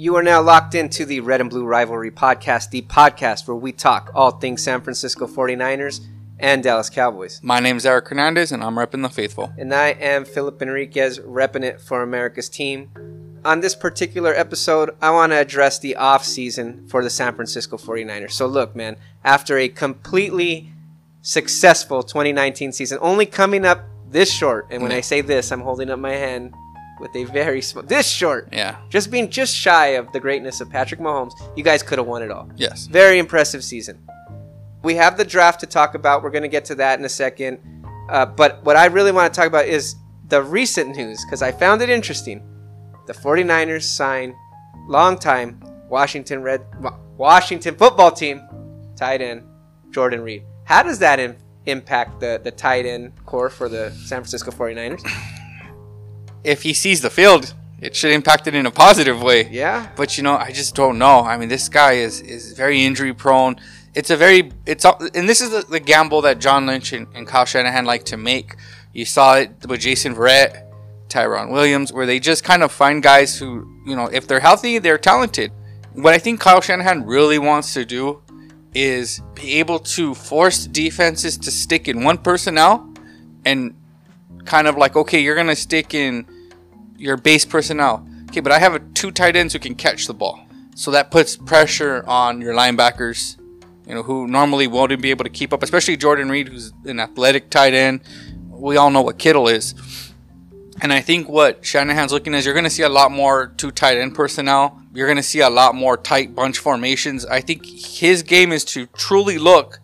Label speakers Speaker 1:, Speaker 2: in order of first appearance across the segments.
Speaker 1: You are now locked into the Red and Blue Rivalry Podcast, the podcast where we talk all things San Francisco 49ers and Dallas Cowboys.
Speaker 2: My name is Eric Hernandez, and I'm repping the faithful.
Speaker 1: And I am Philip Enriquez, repping it for America's team. On this particular episode, I want to address the off season for the San Francisco 49ers. So, look, man, after a completely successful 2019 season, only coming up this short, and when mm. I say this, I'm holding up my hand with a very small, this short,
Speaker 2: Yeah.
Speaker 1: just being just shy of the greatness of Patrick Mahomes, you guys could have won it all.
Speaker 2: Yes.
Speaker 1: Very impressive season. We have the draft to talk about. We're going to get to that in a second. Uh, but what I really want to talk about is the recent news because I found it interesting. The 49ers sign longtime Washington Red Washington football team tight end Jordan Reed. How does that im- impact the, the tight end core for the San Francisco 49ers?
Speaker 2: If he sees the field, it should impact it in a positive way.
Speaker 1: Yeah.
Speaker 2: But you know, I just don't know. I mean, this guy is is very injury prone. It's a very it's and this is the, the gamble that John Lynch and, and Kyle Shanahan like to make. You saw it with Jason Verrett, Tyron Williams, where they just kind of find guys who you know if they're healthy, they're talented. What I think Kyle Shanahan really wants to do is be able to force defenses to stick in one personnel and kind of like okay, you're gonna stick in your base personnel. Okay, but I have a two tight ends who can catch the ball. So that puts pressure on your linebackers, you know, who normally won't be able to keep up, especially Jordan Reed, who's an athletic tight end. We all know what Kittle is. And I think what Shanahan's looking is you're going to see a lot more two tight end personnel. You're going to see a lot more tight bunch formations. I think his game is to truly look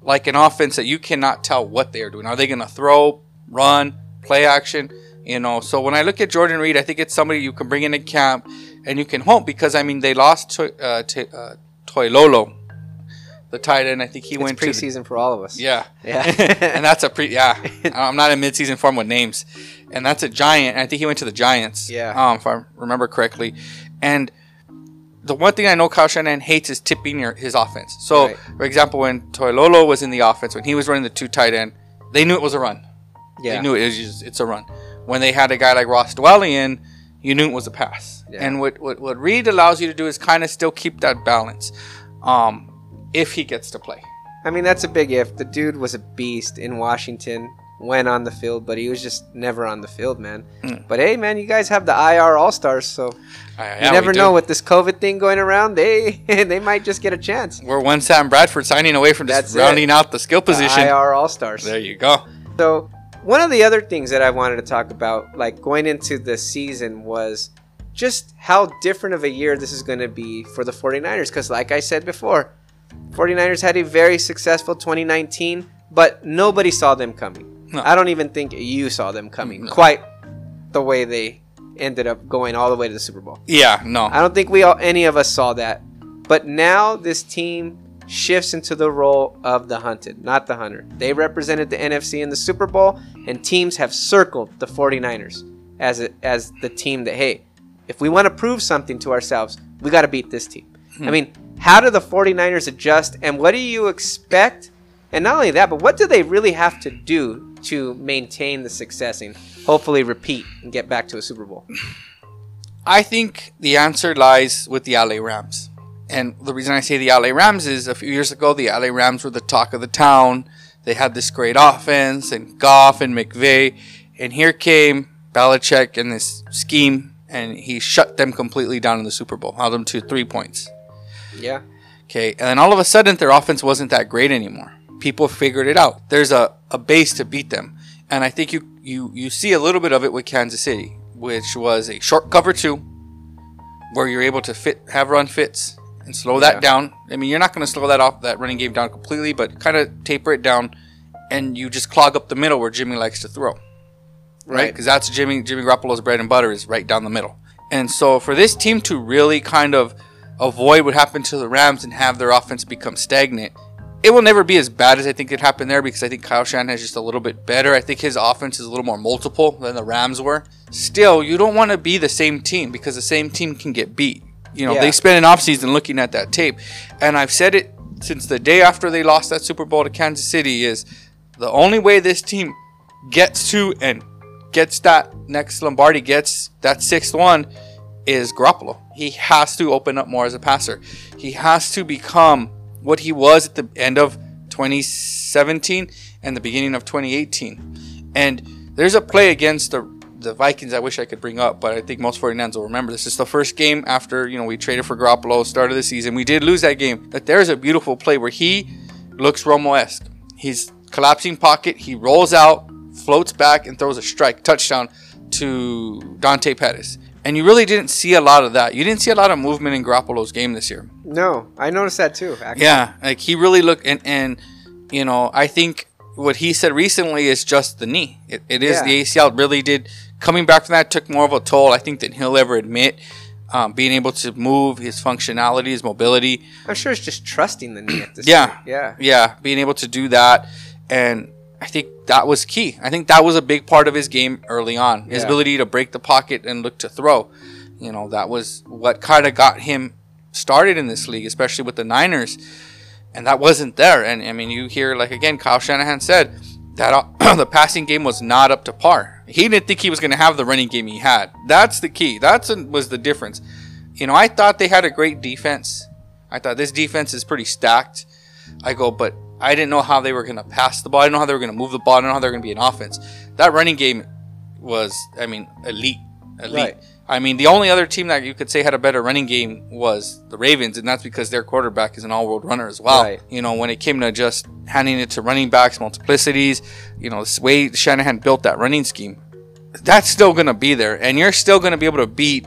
Speaker 2: like an offense that you cannot tell what they are doing. Are they going to throw, run, play action? You know, so when I look at Jordan Reed, I think it's somebody you can bring into camp and you can hope because I mean they lost to uh, to uh, Toilolo, the tight end. I think he
Speaker 1: It's
Speaker 2: went to the-
Speaker 1: preseason for all of us.
Speaker 2: yeah,
Speaker 1: Yeah.
Speaker 2: and that's a pre. Yeah, I'm not in midseason form with names, and that's a giant. I think he went to the Giants.
Speaker 1: Yeah.
Speaker 2: um, if I remember correctly, and the one thing I know Kyle Shanahan hates is tipping your, his offense. So,
Speaker 1: Right.
Speaker 2: for example, when Toilolo was in the offense, when he was running the two tight end, they knew it was a run.
Speaker 1: Yeah.
Speaker 2: They knew it was just, it's a run. When they had a guy like Ross Dwelley in, you knew it was a pass.
Speaker 1: Yeah.
Speaker 2: And what, what what Reed allows you to do is kind of still keep that balance, um, if he gets to play.
Speaker 1: I mean, that's a big if. The dude was a beast in Washington, went on the field, but he was just never on the field, man.
Speaker 2: Mm.
Speaker 1: But hey, man, you guys have the IR All Stars, so
Speaker 2: Uh,
Speaker 1: you never know with this COVID thing going around. They they might just get a chance.
Speaker 2: We're one Sam Bradford signing away from just
Speaker 1: That's it.
Speaker 2: rounding out the skill position.
Speaker 1: IR All Stars.
Speaker 2: There you go.
Speaker 1: So one of the other things that I wanted to talk about, like going into the season, was just how different of a year this is going to be for the 49ers. Because, like I said before, 49ers had a very successful 2019, but nobody saw them coming.
Speaker 2: No.
Speaker 1: I don't even think you saw them coming
Speaker 2: No.
Speaker 1: quite the way they ended up going all the way to the Super Bowl.
Speaker 2: Yeah, no.
Speaker 1: I don't think we all any of us saw that. But now this team shifts into the role of the hunted, not the hunter. They represented the NFC in the Super Bowl, and teams have circled the 49ers as a, as the team that hey, if we want to prove something to ourselves, we got to beat this team. Hmm. I mean, how do the 49ers adjust and what do you expect? And not only that, but what do they really have to do to maintain the success and hopefully repeat and get back to a Super Bowl?
Speaker 2: I think the answer lies with the LA Rams. And the reason I say the LA Rams is a few years ago, the LA Rams were the talk of the town. They had this great offense and Goff and McVay. And here came Belichick and this scheme, and he shut them completely down in the Super Bowl, held them to three points.
Speaker 1: Yeah.
Speaker 2: Okay, and then all of a sudden their offense wasn't that great anymore. People figured it out. There's a, a base to beat them. And I think you, you, you see a little bit of it with Kansas City, which was a short cover two, where you're able to fit have run fits and slow that down. I mean, you're not going to slow that off that running game down completely, but kind of taper it down, and you just clog up the middle where Jimmy likes to throw right? Because that's Jimmy Jimmy Garoppolo's bread and butter is right down the middle. And so for this team to really kind of avoid what happened to the Rams and have their offense become stagnant, it will never be as bad as I think it happened there because I think Kyle Shanahan is just a little bit better. I think his offense is a little more multiple than the Rams were. Still, you don't want to be the same team because the same team can get beat. You know,
Speaker 1: Yeah.
Speaker 2: they spent an offseason looking at that tape. And I've said it since the day after they lost that Super Bowl to Kansas City is the only way this team gets to and gets that next Lombardi gets that sixth one is Garoppolo. He has to open up more as a passer. He has to become what he was at the end of 2017 and the beginning of 2018. And there's a play against the the Vikings I wish I could bring up, but I think most 49ers will remember this. It's the first game after, you know, we traded for Garoppolo, start of the season. We did lose that game. But there's a beautiful play where he looks Romo-esque. He's collapsing pocket, he rolls out, floats back, and throws a strike touchdown to Dante Pettis. And you really didn't see a lot of that. You didn't see a lot of movement in Garoppolo's game this year.
Speaker 1: No, I noticed that too. Actually.
Speaker 2: Yeah, like he really looked, and and you know, I think what he said recently is just the knee. It, it is
Speaker 1: Yeah.
Speaker 2: the ACL. Really did coming back from that took more of a toll. I think than he'll ever admit. Um, being able to move, his functionality, his mobility,
Speaker 1: I'm sure it's just trusting the knee at this
Speaker 2: Yeah.
Speaker 1: point. Yeah.
Speaker 2: yeah, being able to do that, and I think that was key. I think that was a big part of his game early on. His
Speaker 1: Yeah.
Speaker 2: ability to break the pocket and look to throw. You know, that was what kind of got him started in this league, especially with the Niners. And that wasn't there. And I mean, you hear like again, Kyle Shanahan said that uh, the passing game was not up to par. He didn't think he was going to have the running game he had. That's the key. That's was the difference. You know, I thought they had a great defense. I thought this defense is pretty stacked. I go, but I didn't know how they were going to pass the ball. I didn't know how they were going to move the ball. I didn't know how they were going to be an offense. That running game was, I mean, elite. Elite.
Speaker 1: Right.
Speaker 2: I mean, the only other team that you could say had a better running game was the Ravens, and that's because their quarterback is an all-world runner as well.
Speaker 1: Right.
Speaker 2: You know, when it came to just handing it to running backs, multiplicities, you know, the way Shanahan built that running scheme, that's still going to be there, and you're still going to be able to beat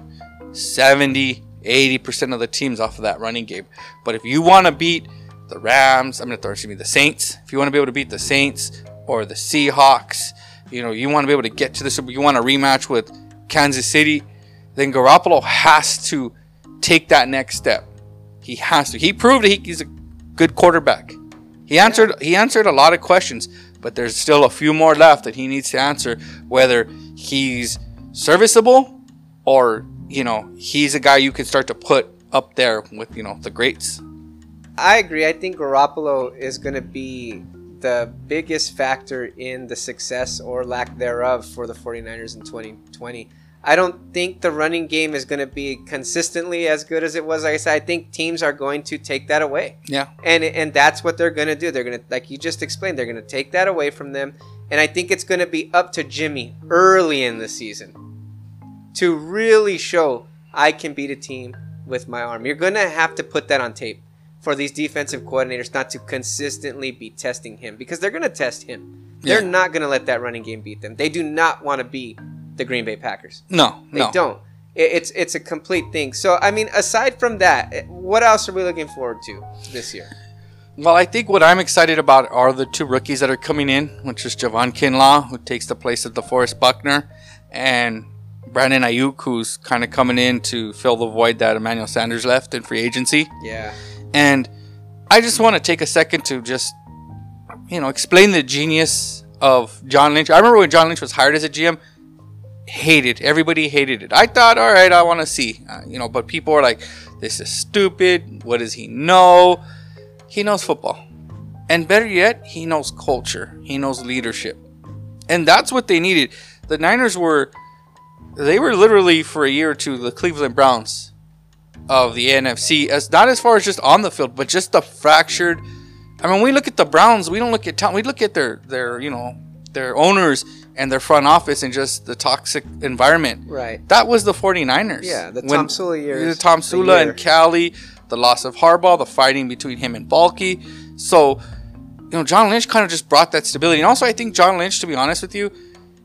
Speaker 2: 70, 80% of the teams off of that running game. But if you want to beat the Rams, I'm going to throw excuse me, the Saints, if you want to be able to beat the Saints or the Seahawks, you know, you want to be able to get to the Super, you want a rematch with Kansas City, then Garoppolo has to take that next step. He has to. He proved he- he's a good quarterback. He answered he answered a lot of questions, but there's still a few more left that he needs to answer whether he's serviceable or, you know, he's a guy you can start to put up there with, you know, the greats.
Speaker 1: I agree. I think Garoppolo is going to be the biggest factor in the success or lack thereof for the 49ers in 2020. I don't think the running game is going to be consistently as good as it was. Like I said, I think teams are going to take that away.
Speaker 2: Yeah.
Speaker 1: And and that's what they're going to do. They're going to like you just explained, they're going to take that away from them. And I think it's going to be up to Jimmy early in the season to really show I can beat a team with my arm. You're going to have to put that on tape for these defensive coordinators not to consistently be testing him because they're going to test him. They're
Speaker 2: Yeah.
Speaker 1: not going to let that running game beat them. They do not want to be the Green Bay Packers.
Speaker 2: No,
Speaker 1: They
Speaker 2: no.
Speaker 1: don't. It- It's it's a complete thing. So I mean, aside from that, eh, what else are we looking forward to this year?
Speaker 2: Well, I think what I'm excited about are the two rookies that are coming in, which is Javon Kinlaw, who takes the place of DeForest Buckner, and Brandon Aiyuk, who's kind of coming in to fill the void that Emmanuel Sanders left in free agency.
Speaker 1: Yeah,
Speaker 2: And I just want to take a second to just, you know, explain the genius of John Lynch. I remember when John Lynch was hired as a GM, hated everybody hated it. I thought, all right, I want to see, uh, you know, but people are like, this is stupid. What does he know? He knows football, and better yet, he knows culture. He knows leadership, and that's what they needed. The Niners were, they were literally for a year or two the Cleveland Browns of the NFC as not as far as just on the field, but just the fractured. I mean, we look at the Browns. We don't look at town. We look at their their you know their owners and their front office and just the toxic environment.
Speaker 1: right.
Speaker 2: That was the 49ers.
Speaker 1: Yeah, the Tomsula years.
Speaker 2: The
Speaker 1: Tomsula
Speaker 2: and Kelly, the loss of Harbaugh, the fighting between him and Baalke. So, you know, John Lynch kind of just brought that stability. And also, I think John Lynch, to be honest with you,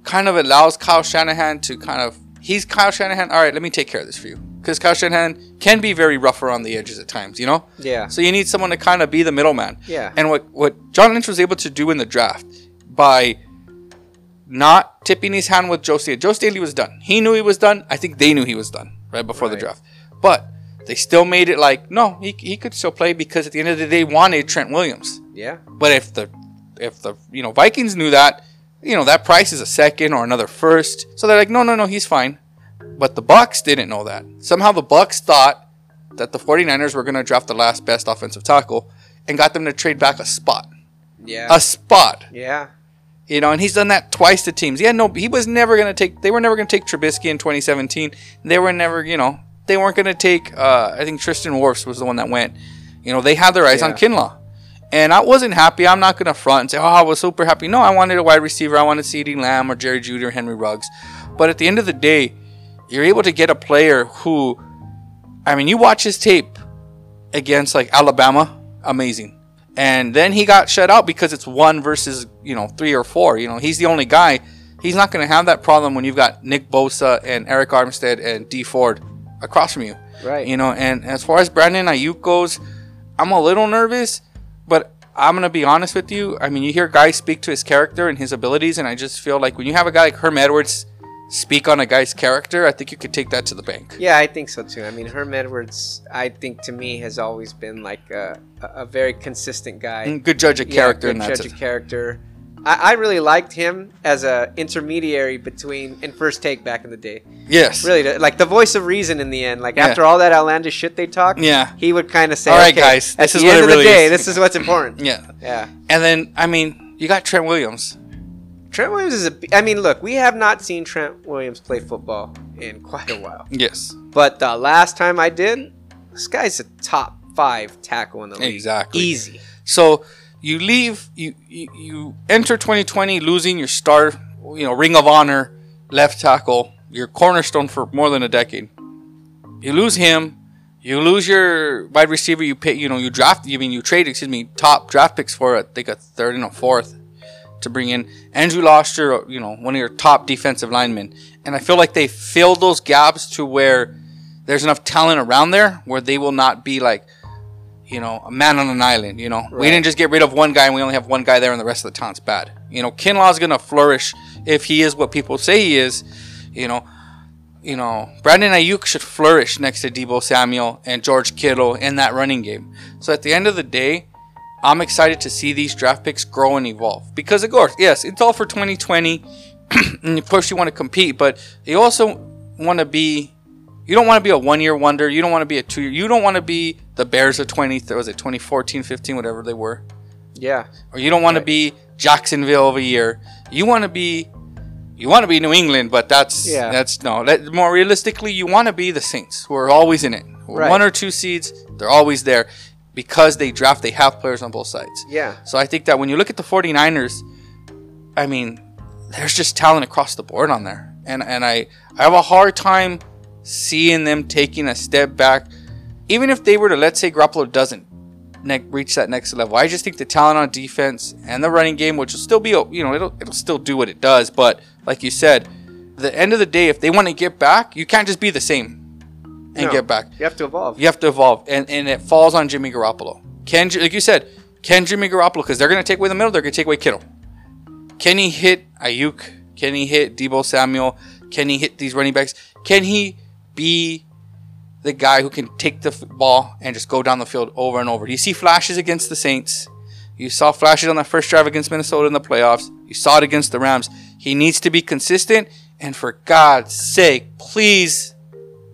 Speaker 2: kind of allows Kyle Shanahan to kind of. He's Kyle Shanahan. All right, let me take care of this for you. Because Kyle Shanahan can be very rough around the edges at times, you know?
Speaker 1: Yeah,
Speaker 2: So you need someone to kind of be the middleman.
Speaker 1: Yeah.
Speaker 2: And what what John Lynch was able to do in the draft by not tipping his hand with Joe Staley. Joe Staley was done. He knew he was done. I think they knew he was done right before the draft. But they still made it like no, he, he could still play because at the end of the day, they wanted Trent Williams.
Speaker 1: yeah,
Speaker 2: But if the if the you know Vikings knew that, you know that price is a second or another first, so they're like, no, no, no, he's fine. But the Bucks didn't know that. Somehow the Bucks thought that the 49ers were going to draft the last best offensive tackle and got them to trade back a spot.
Speaker 1: yeah,
Speaker 2: A spot.
Speaker 1: yeah.
Speaker 2: You know, and he's done that twice to teams. Yeah, no, he was never going to take. They were never going to take Trubisky in 2017. They were never, you know, they weren't going to take. Uh, I think Tristan Wirfs was the one that went. You know, they had their eyes on Kinlaw. And I wasn't happy. I'm not going to front and say, oh, I was super happy. No, I wanted a wide receiver. I wanted CeeDee Lamb or Jerry Jeudy or Henry Ruggs. But at the end of the day, you're able to get a player who, I mean, you watch his tape against like Alabama, amazing. And then he got shut out because it's one versus, you know, three or four. You know, he's the only guy. He's not going to have that problem when you've got Nick Bosa and Arik Armstead and Dee Ford across from you.
Speaker 1: Right.
Speaker 2: You know, and as far as Brandon Aiyuk goes, I'm a little nervous, but I'm gonna be honest with you. I mean, you hear guys speak to his character and his abilities, and I just feel like when you have a guy like Herm Edwards speak on a guy's character, I think you could take that to the bank.
Speaker 1: Yeah, I think so too. I mean, Herm Edwards, I think to me has always been like a, a very consistent guy.
Speaker 2: Mm, Good judge of
Speaker 1: Yeah,
Speaker 2: character,
Speaker 1: good judge of character. I, I really liked him as a intermediary between in first take back in the day.
Speaker 2: Yes.
Speaker 1: Really, like the voice of reason in the end. Like
Speaker 2: Yeah.
Speaker 1: after all that outlandish shit they talk,
Speaker 2: Yeah.
Speaker 1: he would kind of say,
Speaker 2: All right,
Speaker 1: okay,
Speaker 2: guys,
Speaker 1: at
Speaker 2: this
Speaker 1: the
Speaker 2: is
Speaker 1: end
Speaker 2: what it
Speaker 1: of
Speaker 2: really
Speaker 1: the day,
Speaker 2: is."
Speaker 1: this is what's important."
Speaker 2: Yeah.
Speaker 1: Yeah.
Speaker 2: And then, I mean, you got Trent Williams.
Speaker 1: Trent Williams is a. I mean, look, we have not seen Trent Williams play football in quite a while.
Speaker 2: Yes.
Speaker 1: But the last time I did, this guy's a top five tackle in the league.
Speaker 2: Exactly.
Speaker 1: Easy.
Speaker 2: So you leave, you, you you enter 2020 losing your star, you know, Ring of Honor left tackle, your cornerstone for more than a decade. You lose him. You lose your wide receiver. You pay, you know, you draft. You mean you trade? Excuse me, top draft picks for it. think a third and a fourth to bring in Andrew Loster. You know, one of your top defensive linemen. And I feel like they filled those gaps to where there's enough talent around there where they will not be like you know, a man on an island. You know, we didn't just get rid of one guy and we only have one guy there, and the rest of the talent's bad. You know, Kinlaw's gonna flourish if he is what people say he is. You know, you know, Brandon Aiyuk should flourish next to Deebo Samuel and George Kittle in that running game. So at the end of the day, I'm excited to see these draft picks grow and evolve because of course, yes, it's all for 2020, and of course you want to compete, but you also want to be you don't want to be a one year wonder. You don't want to be a two year. You don't want to be the Bears of 20, was it 2014, 15, whatever they were.
Speaker 1: Yeah.
Speaker 2: Or you don't want to be Jacksonville of a year. You want to be, you want to be New England, but that's,
Speaker 1: Yeah.
Speaker 2: that's no. That, more realistically, you want to be the Saints who are always in it.
Speaker 1: Right.
Speaker 2: One or two seeds, they're always there because they draft, they have players on both sides.
Speaker 1: Yeah.
Speaker 2: So I think that when you look at the 49ers, I mean, there's just talent across the board on there. And and I, I have a hard time seeing them taking a step back. Even if they were to, let's say Garoppolo doesn't ne- reach that next level, I just think the talent on defense and the running game, which will still be, you know, it'll, it'll still do what it does. But like you said, the end of the day, if they want to get back, you can't just be the same and
Speaker 1: No.
Speaker 2: get back.
Speaker 1: You have to evolve.
Speaker 2: You have to evolve, and and it falls on Jimmy Garoppolo. Can like you said, can Jimmy Garoppolo because they're going to take away the middle, they're going to take away Kittle. Can he hit Aiyuk? Can he hit Deebo Samuel? Can he hit these running backs? Can he be the guy who can take the ball and just go down the field over and over? Do you see flashes against the Saints. You saw flashes on that first drive against Minnesota in the playoffs. You saw it against the Rams. He needs to be consistent, and for God's sake, please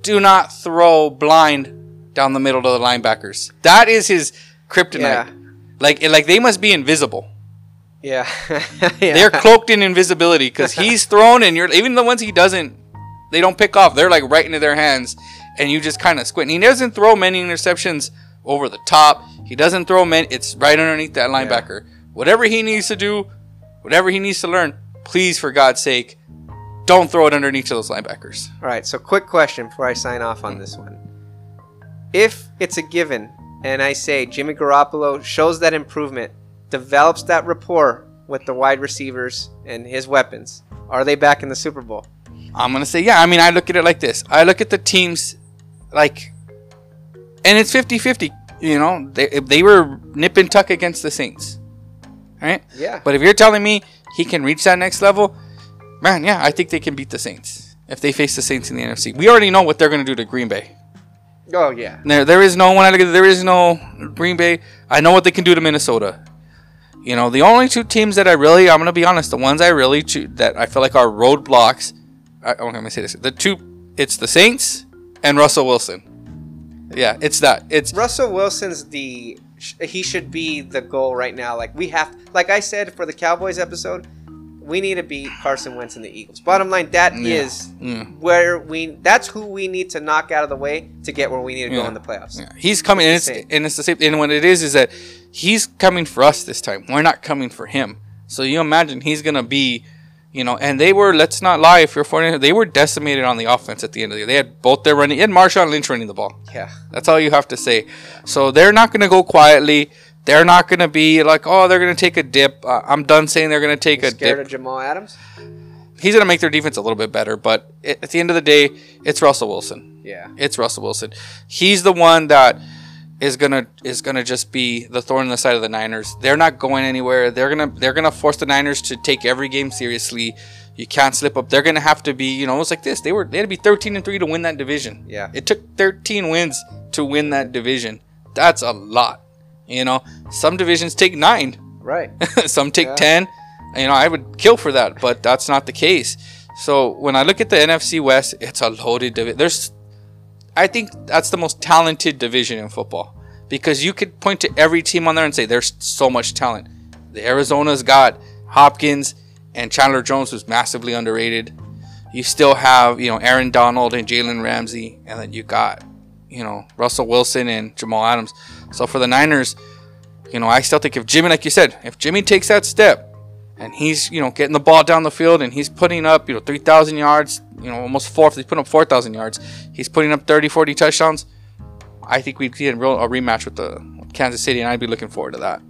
Speaker 2: do not throw blind down the middle to the linebackers. That is his kryptonite.
Speaker 1: Yeah.
Speaker 2: Like like they must be invisible.
Speaker 1: Yeah. yeah.
Speaker 2: They're cloaked in invisibility because he's thrown and you're even the ones he doesn't they don't pick off. They're like right into their hands and you just kind of squint. He doesn't throw many interceptions over the top. He doesn't throw many it's right underneath that linebacker. Whatever he needs to do, whatever he needs to learn, please for God's sake, don't throw it underneath those linebackers.
Speaker 1: All right, so quick question before I sign off on this one. If it's a given and I say Jimmy Garoppolo shows that improvement, develops that rapport with the wide receivers and his weapons, are they back in the Super Bowl?
Speaker 2: I'm gonna say yeah. I mean, I look at it like this. I look at the teams like, and it's 50-50. You know, they they were nip and tuck against the Saints, right?
Speaker 1: Yeah.
Speaker 2: But if you're telling me he can reach that next level, man, yeah, I think they can beat the Saints if they face the Saints in the NFC. We already know what they're gonna do to Green Bay.
Speaker 1: Oh yeah.
Speaker 2: There, there is no one. I look at there is no Green Bay. I know what they can do to Minnesota. You know, the only two teams that I really, I'm gonna be honest, the ones I really choo- that I feel like are roadblocks. I, oh, I'm gonna say this: the two, it's the Saints and Russell Wilson. Yeah, it's that. It's
Speaker 1: Russell Wilson's the he should be the goal right now. Like we have like I said for the Cowboys episode, we need to beat Carson Wentz and the Eagles. Bottom line, that
Speaker 2: Yeah.
Speaker 1: is
Speaker 2: Yeah.
Speaker 1: where we. That's who we need to knock out of the way to get where we need to go in the playoffs.
Speaker 2: Yeah, he's coming, and it's, and it's the same. And what it is is that he's coming for us this time. We're not coming for him. So you imagine he's gonna be, you know. And they were. Let's not lie. If you're 49, they were decimated on the offense at the end of the year. They had both their running. and Marshawn Lynch running the ball.
Speaker 1: Yeah.
Speaker 2: That's all you have to say. So they're not gonna go quietly. They're not gonna be like, oh, they're gonna take a dip. Uh, I'm done saying they're gonna take
Speaker 1: You
Speaker 2: a
Speaker 1: scared
Speaker 2: dip.
Speaker 1: of Jamal Adams?
Speaker 2: He's gonna make their defense a little bit better, but at at the end of the day, it's Russell Wilson.
Speaker 1: Yeah.
Speaker 2: It's Russell Wilson. He's the one that is gonna is gonna just be the thorn in the side of the Niners. They're not going anywhere. They're gonna they're gonna force the Niners to take every game seriously. You can't slip up. They're gonna have to be, you know, it's like this. They were they had to be 13 and 3 to win that division.
Speaker 1: Yeah.
Speaker 2: It took 13 wins to win that division. That's a lot. You know, some divisions take 9.
Speaker 1: Right.
Speaker 2: some take
Speaker 1: Yeah.
Speaker 2: 10 you know i would kill for that but that's not the case so when i look at the nfc west it's a loaded division there's i think that's the most talented division in football because you could point to every team on there and say there's so much talent the arizona's got hopkins and chandler jones who's massively underrated you still have you know aaron donald and jalen ramsey and then you got you know russell wilson and jamal adams so for the niners you know, I still think if Jimmy, like you said, if Jimmy takes that step and he's, you know, getting the ball down the field and he's putting up, you know, 3,000 yards, you know, almost four, he's putting up 4,000 yards, he's putting up 30, 40 touchdowns, I think we'd see a, real, a rematch with the Kansas City, and I'd be looking forward to that.